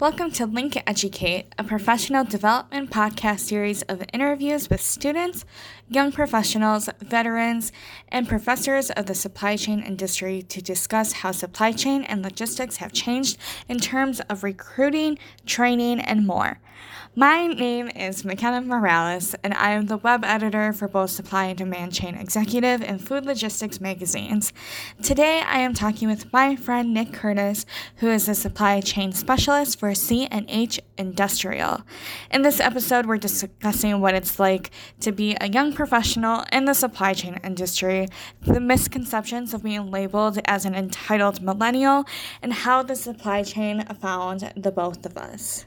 Welcome to Link Educate, a professional development podcast series of interviews with students, young professionals, veterans, and professors of the supply chain industry to discuss how supply chain and logistics have changed in terms of recruiting, training, and more. My name is McKenna Morales, and I am the web editor for both Supply and Demand Chain Executive and Food Logistics magazines. Today, I am talking with my friend Nick Curtis, who is a supply chain specialist for CNH Industrial. In this episode, we're discussing what it's like to be a young professional in the supply chain industry, the misconceptions of being labeled as an entitled millennial, and how the supply chain found the both of us.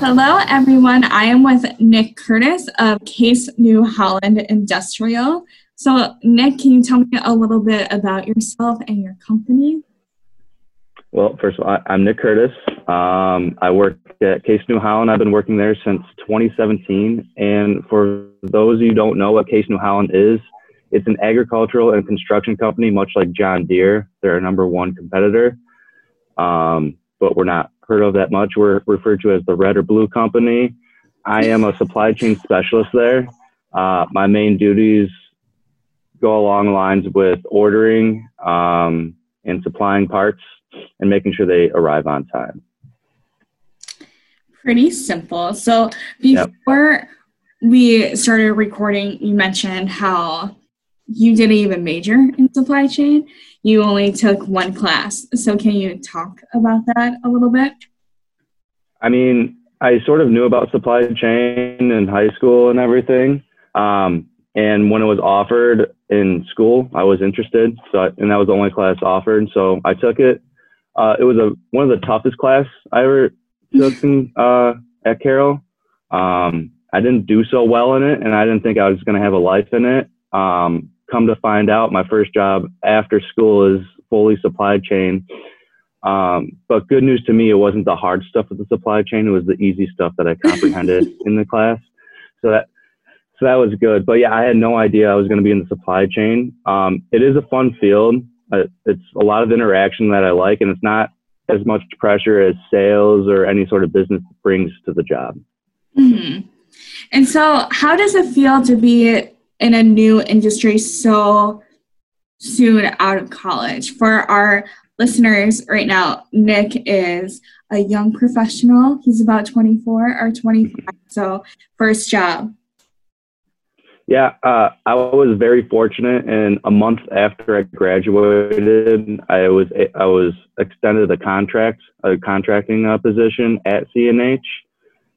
Hello, everyone. I am with Nick Curtis of Case New Holland Industrial. So, Nick, can you tell me a little bit about yourself and your company? Well, first of all, I'm Nick Curtis. Um, I work at Case New Holland. I've been working there since 2017. And for those who don't know what Case New Holland is, it's an agricultural and construction company, much like John Deere. They're our number one competitor, um, but we're not heard of that much. We're referred to as the red or blue company. I am a supply chain specialist there. Uh, my main duties go along lines with ordering um, and supplying parts and making sure they arrive on time. Pretty simple. So before yep. we started recording, you mentioned how you didn't even major in supply chain. You only took one class. So can you talk about that a little bit? I mean, I sort of knew about supply chain in high school and everything. Um, and when it was offered in school, I was interested. So, I, and that was the only class offered. So I took it. Uh, it was a one of the toughest class I ever took in, uh, at Carroll. Um, I didn't do so well in it, and I didn't think I was going to have a life in it. Um, come to find out, my first job after school is fully supply chain. Um, but good news to me, it wasn't the hard stuff of the supply chain; it was the easy stuff that I comprehended in the class. So that so that was good. But yeah, I had no idea I was going to be in the supply chain. Um, it is a fun field. It's a lot of interaction that I like, and it's not as much pressure as sales or any sort of business brings to the job. Mm-hmm. And so, how does it feel to be in a new industry so soon out of college? For our listeners right now, Nick is a young professional. He's about 24 or 25. So, first job. Yeah, uh, I was very fortunate, and a month after I graduated, I was I was extended a contract, a contracting uh, position at CNH,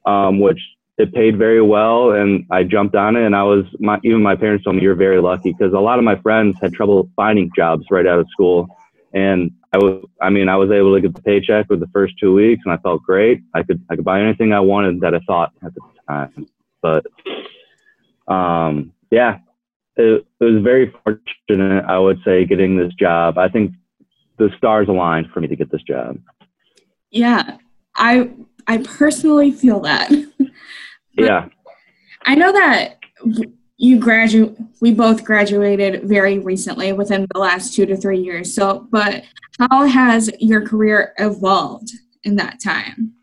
um, which it paid very well, and I jumped on it. And I was my even my parents told me you're very lucky because a lot of my friends had trouble finding jobs right out of school, and I was I mean I was able to get the paycheck with the first two weeks, and I felt great. I could I could buy anything I wanted that I thought at the time, but um, yeah, it, it was very fortunate, I would say, getting this job. I think the stars aligned for me to get this job. Yeah, I I personally feel that. yeah. I know that you graduate we both graduated very recently within the last 2 to 3 years. So, but how has your career evolved in that time?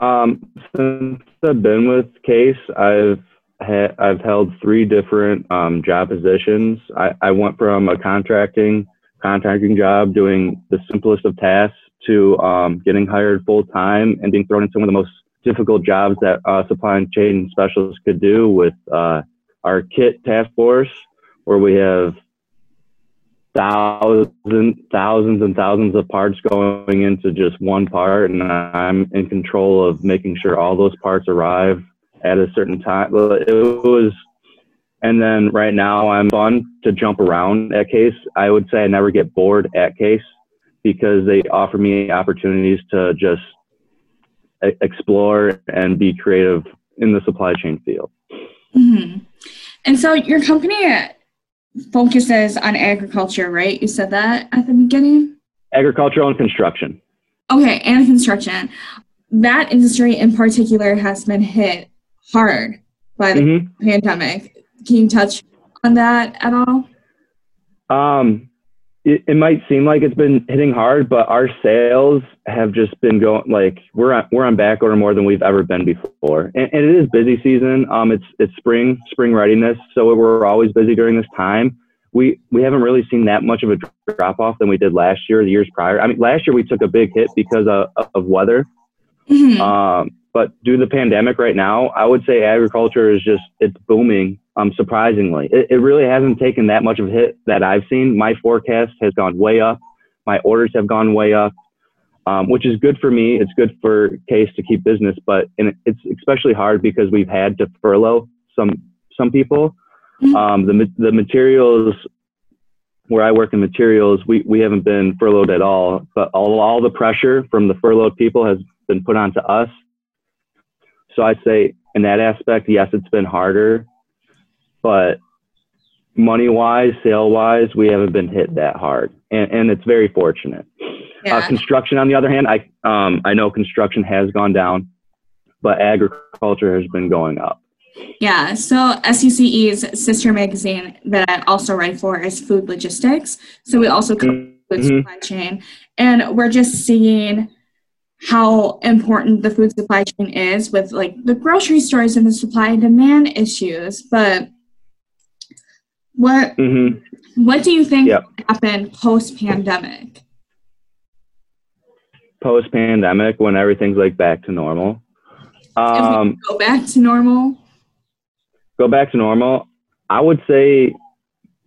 Um, since I've been with Case, I've ha- I've held three different um, job positions. I, I went from a contracting contracting job doing the simplest of tasks to um, getting hired full time and being thrown in some of the most difficult jobs that uh, supply and chain specialists could do with uh, our kit task force, where we have thousands, thousands and thousands of parts going into just one part, and I'm in control of making sure all those parts arrive at a certain time. It was, and then right now I'm fun to jump around at Case. I would say I never get bored at Case because they offer me opportunities to just explore and be creative in the supply chain field. Mm-hmm. And so your company focuses on agriculture, right? You said that at the beginning? Agricultural and construction. Okay, and construction. That industry in particular has been hit hard by the mm-hmm. pandemic. Can you touch on that at all? Um, it, it might seem like it's been hitting hard, but our sales have just been going like we're on, we're on back order more than we've ever been before. And, and it is busy season. Um, it's it's spring spring readiness, so we're always busy during this time. We we haven't really seen that much of a drop off than we did last year, the years prior. I mean, last year we took a big hit because of, of weather. Mm-hmm. Um, but due to the pandemic right now, I would say agriculture is just it's booming um, surprisingly. It, it really hasn't taken that much of a hit that I've seen. My forecast has gone way up. My orders have gone way up, um, which is good for me. It's good for Case to keep business, but and it's especially hard because we've had to furlough some some people. Mm-hmm. Um, the the materials where I work in materials, we, we haven't been furloughed at all, but all, all the pressure from the furloughed people has been put onto us. So I say in that aspect, yes, it's been harder, but money wise, sale wise, we haven't been hit that hard, and, and it's very fortunate. Uh, yeah. Uh, construction, on the other hand, I um, I know construction has gone down, but agriculture has been going up. Yeah, so SDCE's sister magazine that I also write for is Food Logistics. So we also cover mm-hmm. supply chain, and we're just seeing how important the food supply chain is with like the grocery stores and the supply and demand issues. But what mm-hmm. what do you think yep. happened post pandemic? Post pandemic, when everything's like back to normal. Um, go back to normal. Go back to normal. I would say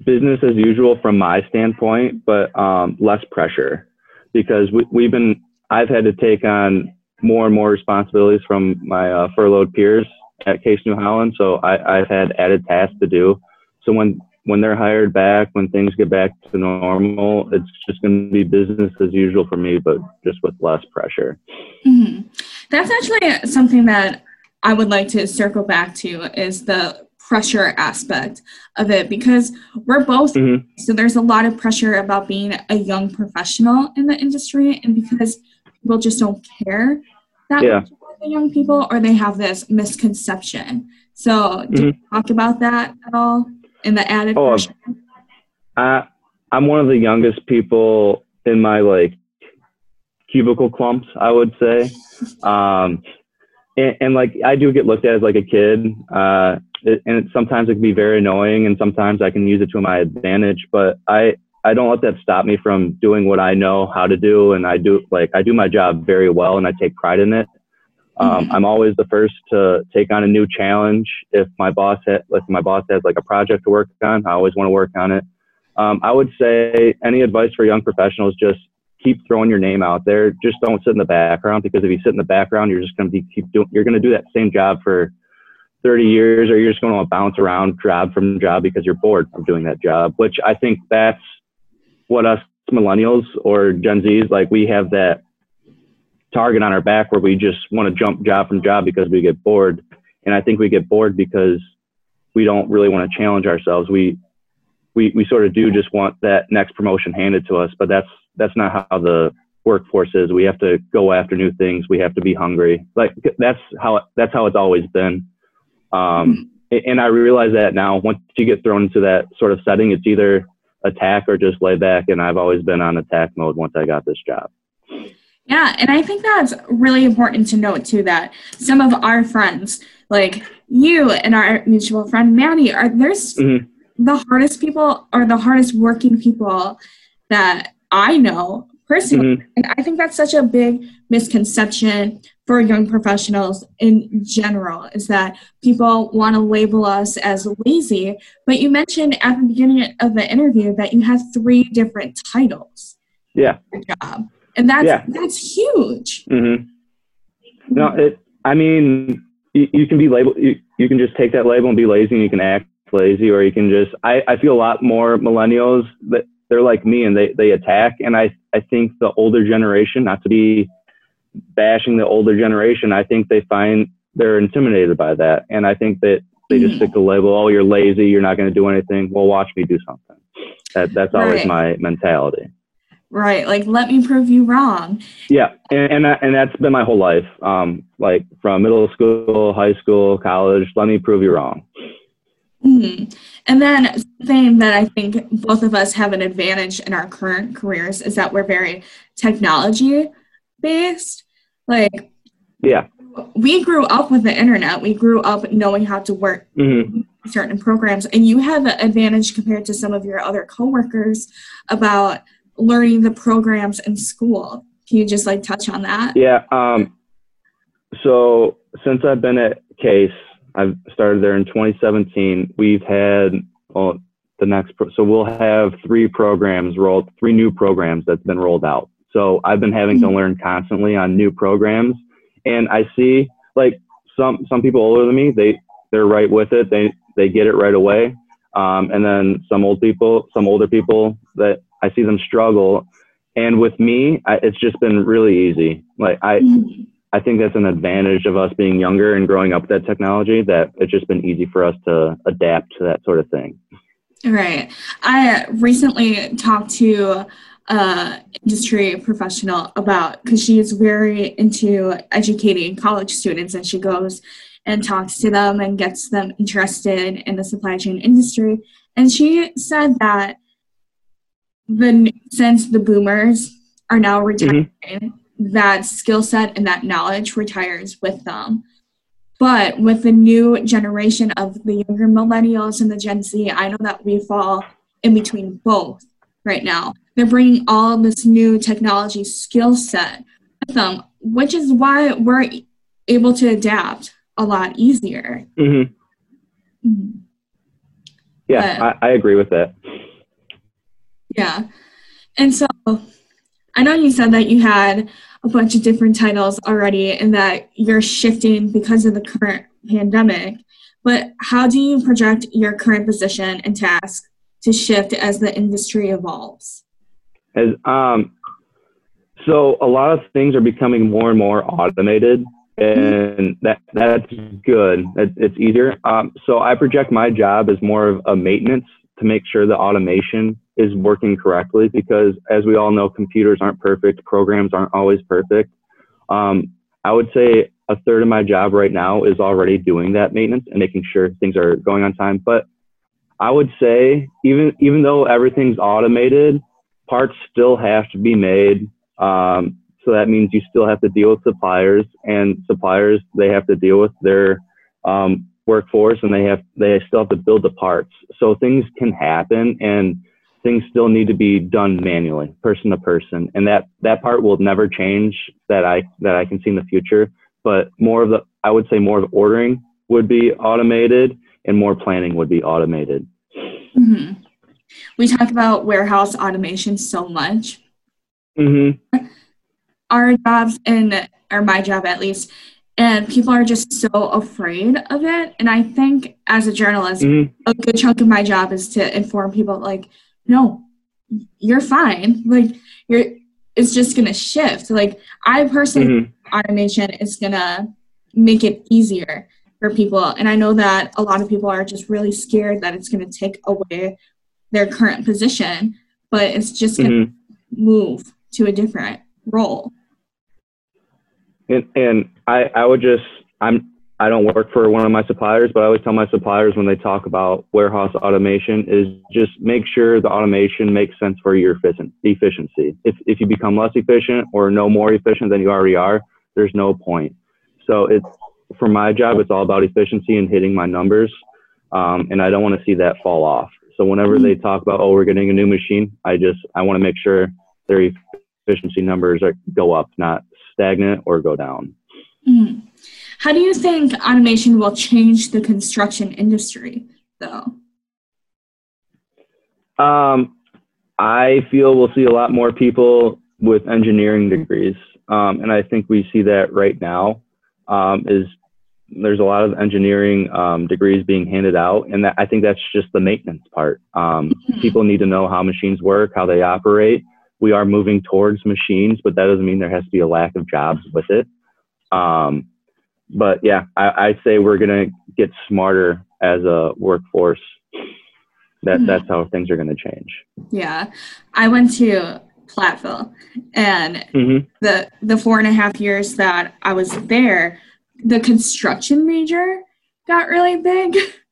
business as usual from my standpoint, but um, less pressure because we, we've been. I've had to take on more and more responsibilities from my uh, furloughed peers at Case New Holland, so I, I've had added tasks to do. So when when they're hired back, when things get back to normal, it's just going to be business as usual for me, but just with less pressure. Mm-hmm. That's actually something that I would like to circle back to is the pressure aspect of it because we're both mm-hmm. so there's a lot of pressure about being a young professional in the industry and because people just don't care that yeah. much about the young people or they have this misconception so do mm-hmm. you talk about that at all in the added oh? I, I'm one of the youngest people in my like cubicle clumps, I would say. Um, and, and, like I do get looked at as like a kid, uh, it, and it, sometimes it can be very annoying, and sometimes I can use it to my advantage. But I I don't let that stop me from doing what I know how to do, and I do like I do my job very well, and I take pride in it. Um, mm-hmm. I'm always the first to take on a new challenge. If my boss ha- if my boss has like a project to work on, I always want to work on it. Um, I would say any advice for young professionals, just keep throwing your name out there. Just don't sit in the background because if you sit in the background, you're just going to be keep doing. You're going to do that same job for 30 years, or you're just going to bounce around job from job because you're bored of doing that job. Which I think that's what us millennials or Gen Zs like. We have that target on our back where we just want to jump job from job because we get bored. And I think we get bored because we don't really want to challenge ourselves. We we we sort of do just want that next promotion handed to us, but that's that's not how the workforce is. We have to go after new things. We have to be hungry. Like that's how that's how it's always been. Um, and I realize that now. Once you get thrown into that sort of setting, it's either attack or just lay back. And I've always been on attack mode once I got this job. Yeah, and I think that's really important to note too that some of our friends, like you and our mutual friend Manny, are there's mm-hmm. the hardest people or the hardest working people that I know personally. Mm-hmm. And I think that's such a big misconception for young professionals in general is that people want to label us as lazy. But you mentioned at the beginning of the interview that you have three different titles. Yeah. Job and that's yeah. that's huge. Mm-hmm. No, it. I mean, you, you can be labeled. You, you can just take that label and be lazy, and you can act lazy, or you can just. I, I feel a lot more millennials that they're like me and they they attack, and I I think the older generation, not to be bashing the older generation, I think they find they're intimidated by that, and I think that they just stick the label. Oh, you're lazy. You're not going to do anything. Well, watch me do something. That that's always right. my mentality. Right. Like, let me prove you wrong. Yeah. And, and, that, and that's been my whole life. Um, like from middle school, high school, college, let me prove you wrong. Mm-hmm. And then something that I think both of us have an advantage in our current careers is that we're very technology based. Like, yeah, we grew up with the internet. We grew up knowing how to work mm-hmm. certain programs, and you have an advantage compared to some of your other coworkers about learning the programs in school. Can you just like touch on that? Yeah. Um, so since I've been at Case, I've started there in 2017. We've had well, the next, pro- so we'll have three programs rolled, three new programs that's been rolled out. So I've been having to mm-hmm. learn constantly on new programs, and I see like some some people older than me, they they're right with it. They they get it right away. Um, and then some old people, some older people that I see them struggle. And with me, I, it's just been really easy. Like I, mm-hmm. I think that's an advantage of us being younger and growing up with that technology that it's just been easy for us to adapt to that sort of thing. Right. I recently talked to a industry professional about because she is very into educating college students and she goes and talks to them and gets them interested in the supply chain industry. And she said that the since the boomers are now retiring, mm-hmm that skill set and that knowledge retires with them. But with the new generation of the younger millennials and the Gen Z, I know that we fall in between both right now. They're bringing all this new technology skill set with them, which is why we're able to adapt a lot easier. Mm-hmm. Mm-hmm. Yeah, but, I, I agree with that. Yeah. And so I know you said that you had a bunch of different titles already and that you're shifting because of the current pandemic, but how do you project your current position and task to shift as the industry evolves? As, um, so a lot of things are becoming more and more automated and that that's good. it's easier. Um, so I project my job as more of a maintenance to make sure the automation is working correctly because as we all know computers aren't perfect programs aren't always perfect um, i would say a third of my job right now is already doing that maintenance and making sure things are going on time but i would say even even though everything's automated parts still have to be made um, so that means you still have to deal with suppliers and suppliers they have to deal with their um, workforce and they have they still have to build the parts. So things can happen and things still need to be done manually person to person. And that that part will never change that i that i can see in the future but more of the i would say more of ordering would be automated and more planning would be automated mm-hmm. we talk about warehouse automation so much mm-hmm. our jobs and or my job at least and people are just so afraid of it and i think as a journalist mm-hmm. a good chunk of my job is to inform people like no you're fine like you're it's just gonna shift like i personally mm-hmm. automation is gonna make it easier for people and i know that a lot of people are just really scared that it's gonna take away their current position but it's just gonna mm-hmm. move to a different role and, and I, I would just, I'm, I don't work for one of my suppliers, but I always tell my suppliers when they talk about warehouse automation is just make sure the automation makes sense for your efficiency. If, if you become less efficient or no more efficient than you already are, there's no point. So it's, for my job, it's all about efficiency and hitting my numbers. Um, and I don't want to see that fall off. So whenever they talk about, oh, we're getting a new machine, I just, I want to make sure their efficiency numbers are, go up, not stagnant or go down. Mm. How do you think automation will change the construction industry, though? Um, I feel we'll see a lot more people with engineering degrees, um, and I think we see that right now. Um, is there's a lot of engineering um, degrees being handed out, and that, I think that's just the maintenance part. Um, mm-hmm. People need to know how machines work, how they operate, we are moving towards machines, but that doesn't mean there has to be a lack of jobs with it. Um, but yeah, I, I say we're going to get smarter as a workforce. That mm-hmm. that's how things are going to change. Yeah, I went to Platteville, and mm-hmm. the the four and a half years that I was there, the construction major got really big,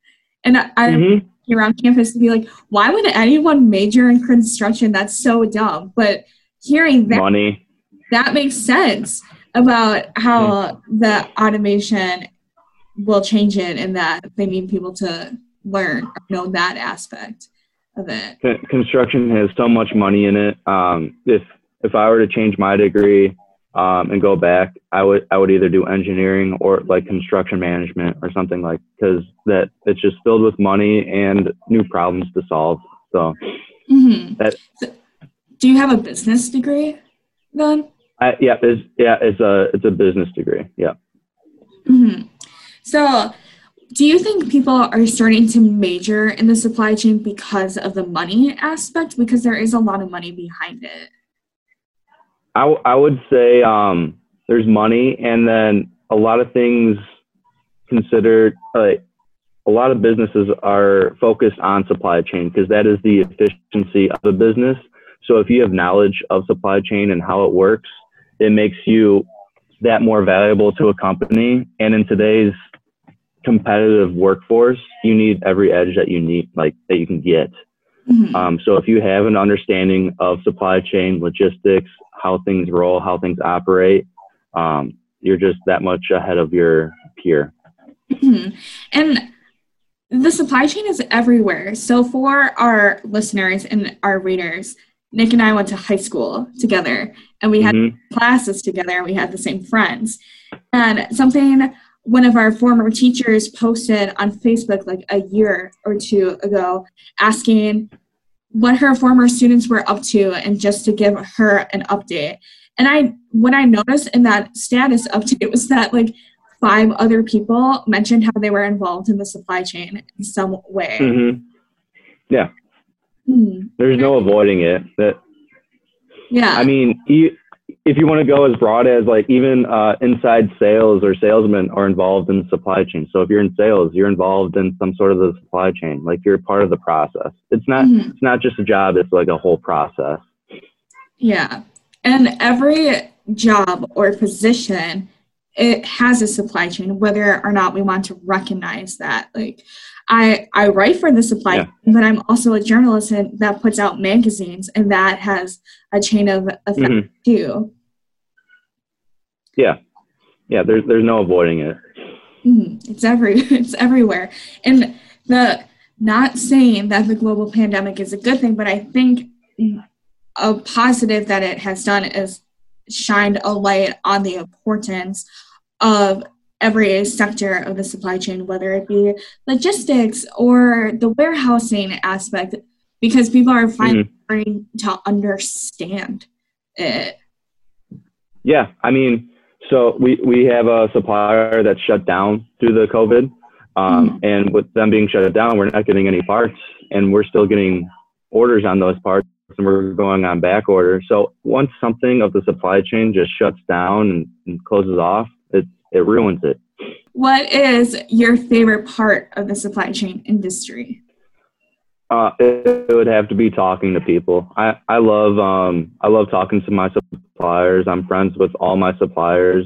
And I, mm-hmm. around campus to be like, why would anyone major in construction? That's so dumb. But hearing that, money, that makes sense about how mm-hmm. the automation will change it and that they need people to learn or know that aspect of it. Construction has so much money in it. Um, if if I were to change my degree um, and go back, I would I would either do engineering or like construction management or something like because that it's just filled with money and new problems to solve. So, mm-hmm. that. Do you have a business degree then? I, yeah, it's yeah, it's a it's a business degree. Yeah. Mm-hmm. So, do you think people are starting to major in the supply chain because of the money aspect? Because there is a lot of money behind it. I, w- I would say um, there's money, and then a lot of things considered like a lot of businesses are focused on supply chain because that is the efficiency of a business. So if you have knowledge of supply chain and how it works, it makes you that more valuable to a company. And in today's competitive workforce, you need every edge that you need, like that you can get. Mm-hmm. Um, so if you have an understanding of supply chain logistics, how things roll, how things operate, um, you're just that much ahead of your peer. Mm-hmm. And the supply chain is everywhere. So for our listeners and our readers, Nick and I went to high school together and we had mm-hmm. classes together and we had the same friends. And something one of our former teachers posted on Facebook like a year or two ago asking what her former students were up to and just to give her an update. And I what I noticed in that status update was that like five other people mentioned how they were involved in the supply chain in some way. Mm-hmm. Yeah. Mm-hmm. There's no avoiding it. That yeah. I mean, you, if you want to go as broad as like even uh, inside sales or salesmen are involved in the supply chain. So if you're in sales, you're involved in some sort of the supply chain. Like you're part of the process. It's not mm-hmm. it's not just a job. It's like a whole process. Yeah, and every job or position it has a supply chain, whether or not we want to recognize that. Like I I write for the supply, yeah. chain, but I'm also a journalist and that puts out magazines, and that has a chain of effect mm-hmm. too. Yeah, yeah. There's there's no avoiding it. Mm-hmm. It's every it's everywhere, and the not saying that the global pandemic is a good thing, but I think a positive that it has done is shined a light on the importance of every sector of the supply chain, whether it be logistics or the warehousing aspect, because people are finally mm-hmm. starting to understand it. Yeah, I mean, so we, we have a supplier that's shut down through the COVID. Um, mm-hmm. And with them being shut down, we're not getting any parts, and we're still getting orders on those parts, and we're going on back order. So once something of the supply chain just shuts down and, and closes off, it it ruins it. What is your favorite part of the supply chain industry? Uh, it, it, would have to be talking to people. I, I love um, I love talking to my suppliers. I'm friends with all my suppliers.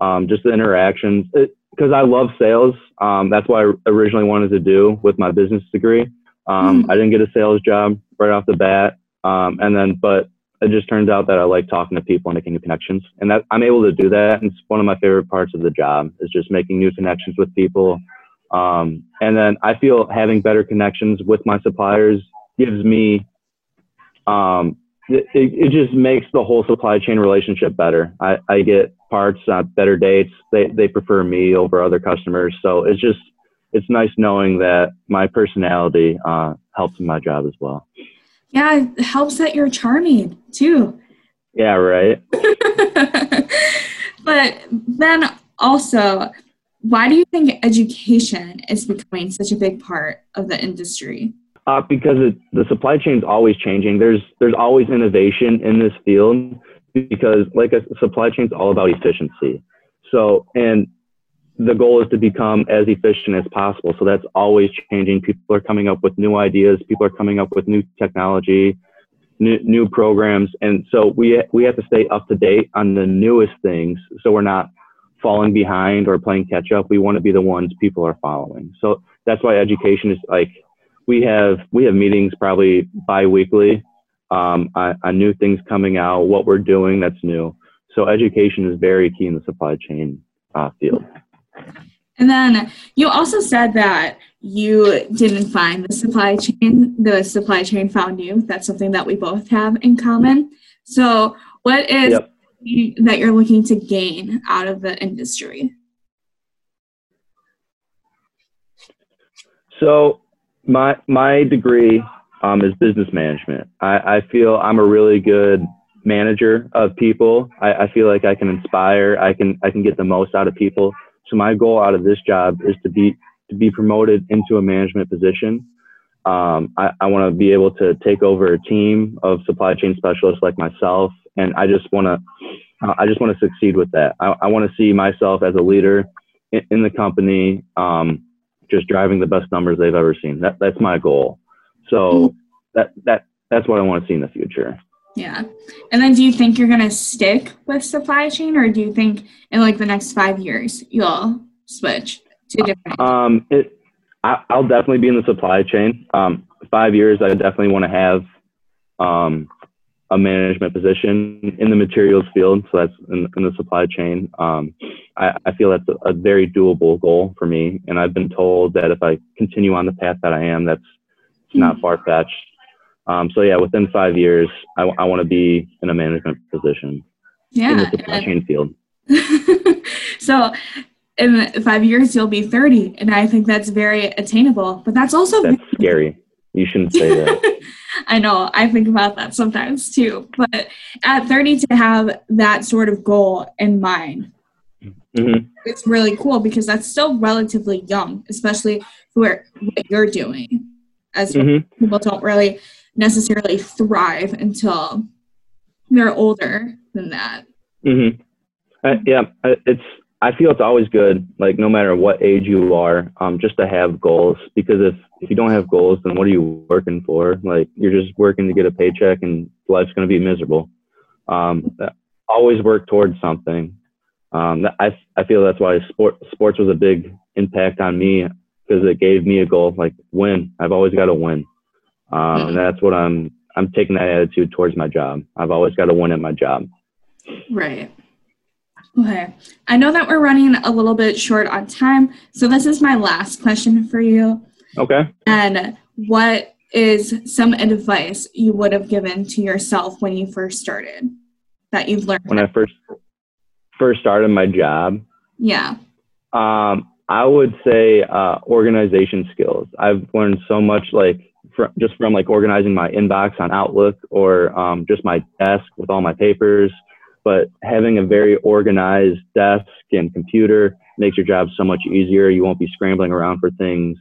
Um, just the interactions because I love sales. Um, that's what I originally wanted to do with my business degree. Um, mm. I didn't get a sales job right off the bat, um, and then but it just turns out that I like talking to people and making new connections, and that I'm able to do that. And it's one of my favorite parts of the job is just making new connections with people. Um, and then I feel having better connections with my suppliers gives me, um, it, it, just makes the whole supply chain relationship better. I, I get parts on better dates. They, they prefer me over other customers. So it's just, it's nice knowing that my personality uh, helps in my job as well. Yeah, it helps that you're charming too. Yeah, right. but then also, why do you think education is becoming such a big part of the industry? Uh, because it, the supply chain is always changing. There's there's always innovation in this field because like a supply chain is all about efficiency. So and the goal is to become as efficient as possible. So that's always changing. People are coming up with new ideas. People are coming up with new technology, new, new programs, and so we we have to stay up to date on the newest things. So we're not falling behind or playing catch up. We want to be the ones people are following. So that's why education is like we have we have meetings probably biweekly um, on, on new things coming out, what we're doing that's new. So education is very key in the supply chain uh, field. And then you also said that you didn't find the supply chain, the supply chain found you. That's something that we both have in common. So, what is yep. that you're looking to gain out of the industry? So, my my degree um, is business management. I, I feel I'm a really good manager of people. I, I feel like I can inspire. I can I can get the most out of people. So my goal out of this job is to be to be promoted into a management position. Um, I, I want to be able to take over a team of supply chain specialists like myself, and I just want to uh, I just want to succeed with that. I, I want to see myself as a leader in, in the company, um, just driving the best numbers they've ever seen. That that's my goal. So mm-hmm. that that that's what I want to see in the future. Yeah. And then do you think you're going to stick with supply chain or do you think in like the next five years you'll switch to different? Um, it, I, will definitely be in the supply chain. Um, five years, I definitely want to have um, a management position in the materials field. So that's in, in the supply chain. Um, I, I, feel that's a, a, very doable goal for me. And I've been told that if I continue on the path that I am, that's not mm-hmm. far fetched. Um, so yeah, within five years, I, I want to be in a management position yeah, in the supply chain field. so in five years, you'll be 30. And I think that's very attainable, but that's also that's scary. You shouldn't say that. I know. I think about that sometimes too. But at 30 to have that sort of goal in mind, mm-hmm. it's really cool because that's still relatively young, especially for what you're doing. As mm-hmm. people don't really necessarily thrive until they're older than that. Mm-hmm. Uh, yeah, it's. I feel it's always good, like no matter what age you are, um, just to have goals. Because if if you don't have goals, then what are you working for? Like you're just working to get a paycheck, and life's going to be miserable. Um, always work towards something. Um, I I feel that's why sport sports was a big impact on me because it gave me a goal, like win. I've always got to win. Um, and that's what I'm I'm taking that attitude towards my job. I've always got to win at my job. Right. Okay. I know that we're running a little bit short on time, so this is my last question for you. Okay. And what is some advice you would have given to yourself when you first started that you've learned? When I first first started my job. Yeah. Um, I would say uh, organization skills. I've learned so much, like just from like organizing my inbox on Outlook or um, just my desk with all my papers. But having a very organized desk and computer makes your job so much easier. You won't be scrambling around for things.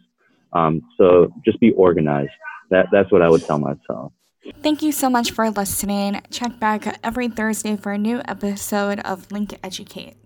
Um, so just be organized. That, that's what I would tell myself. Thank you so much for listening. Check back every Thursday for a new episode of Link Educate.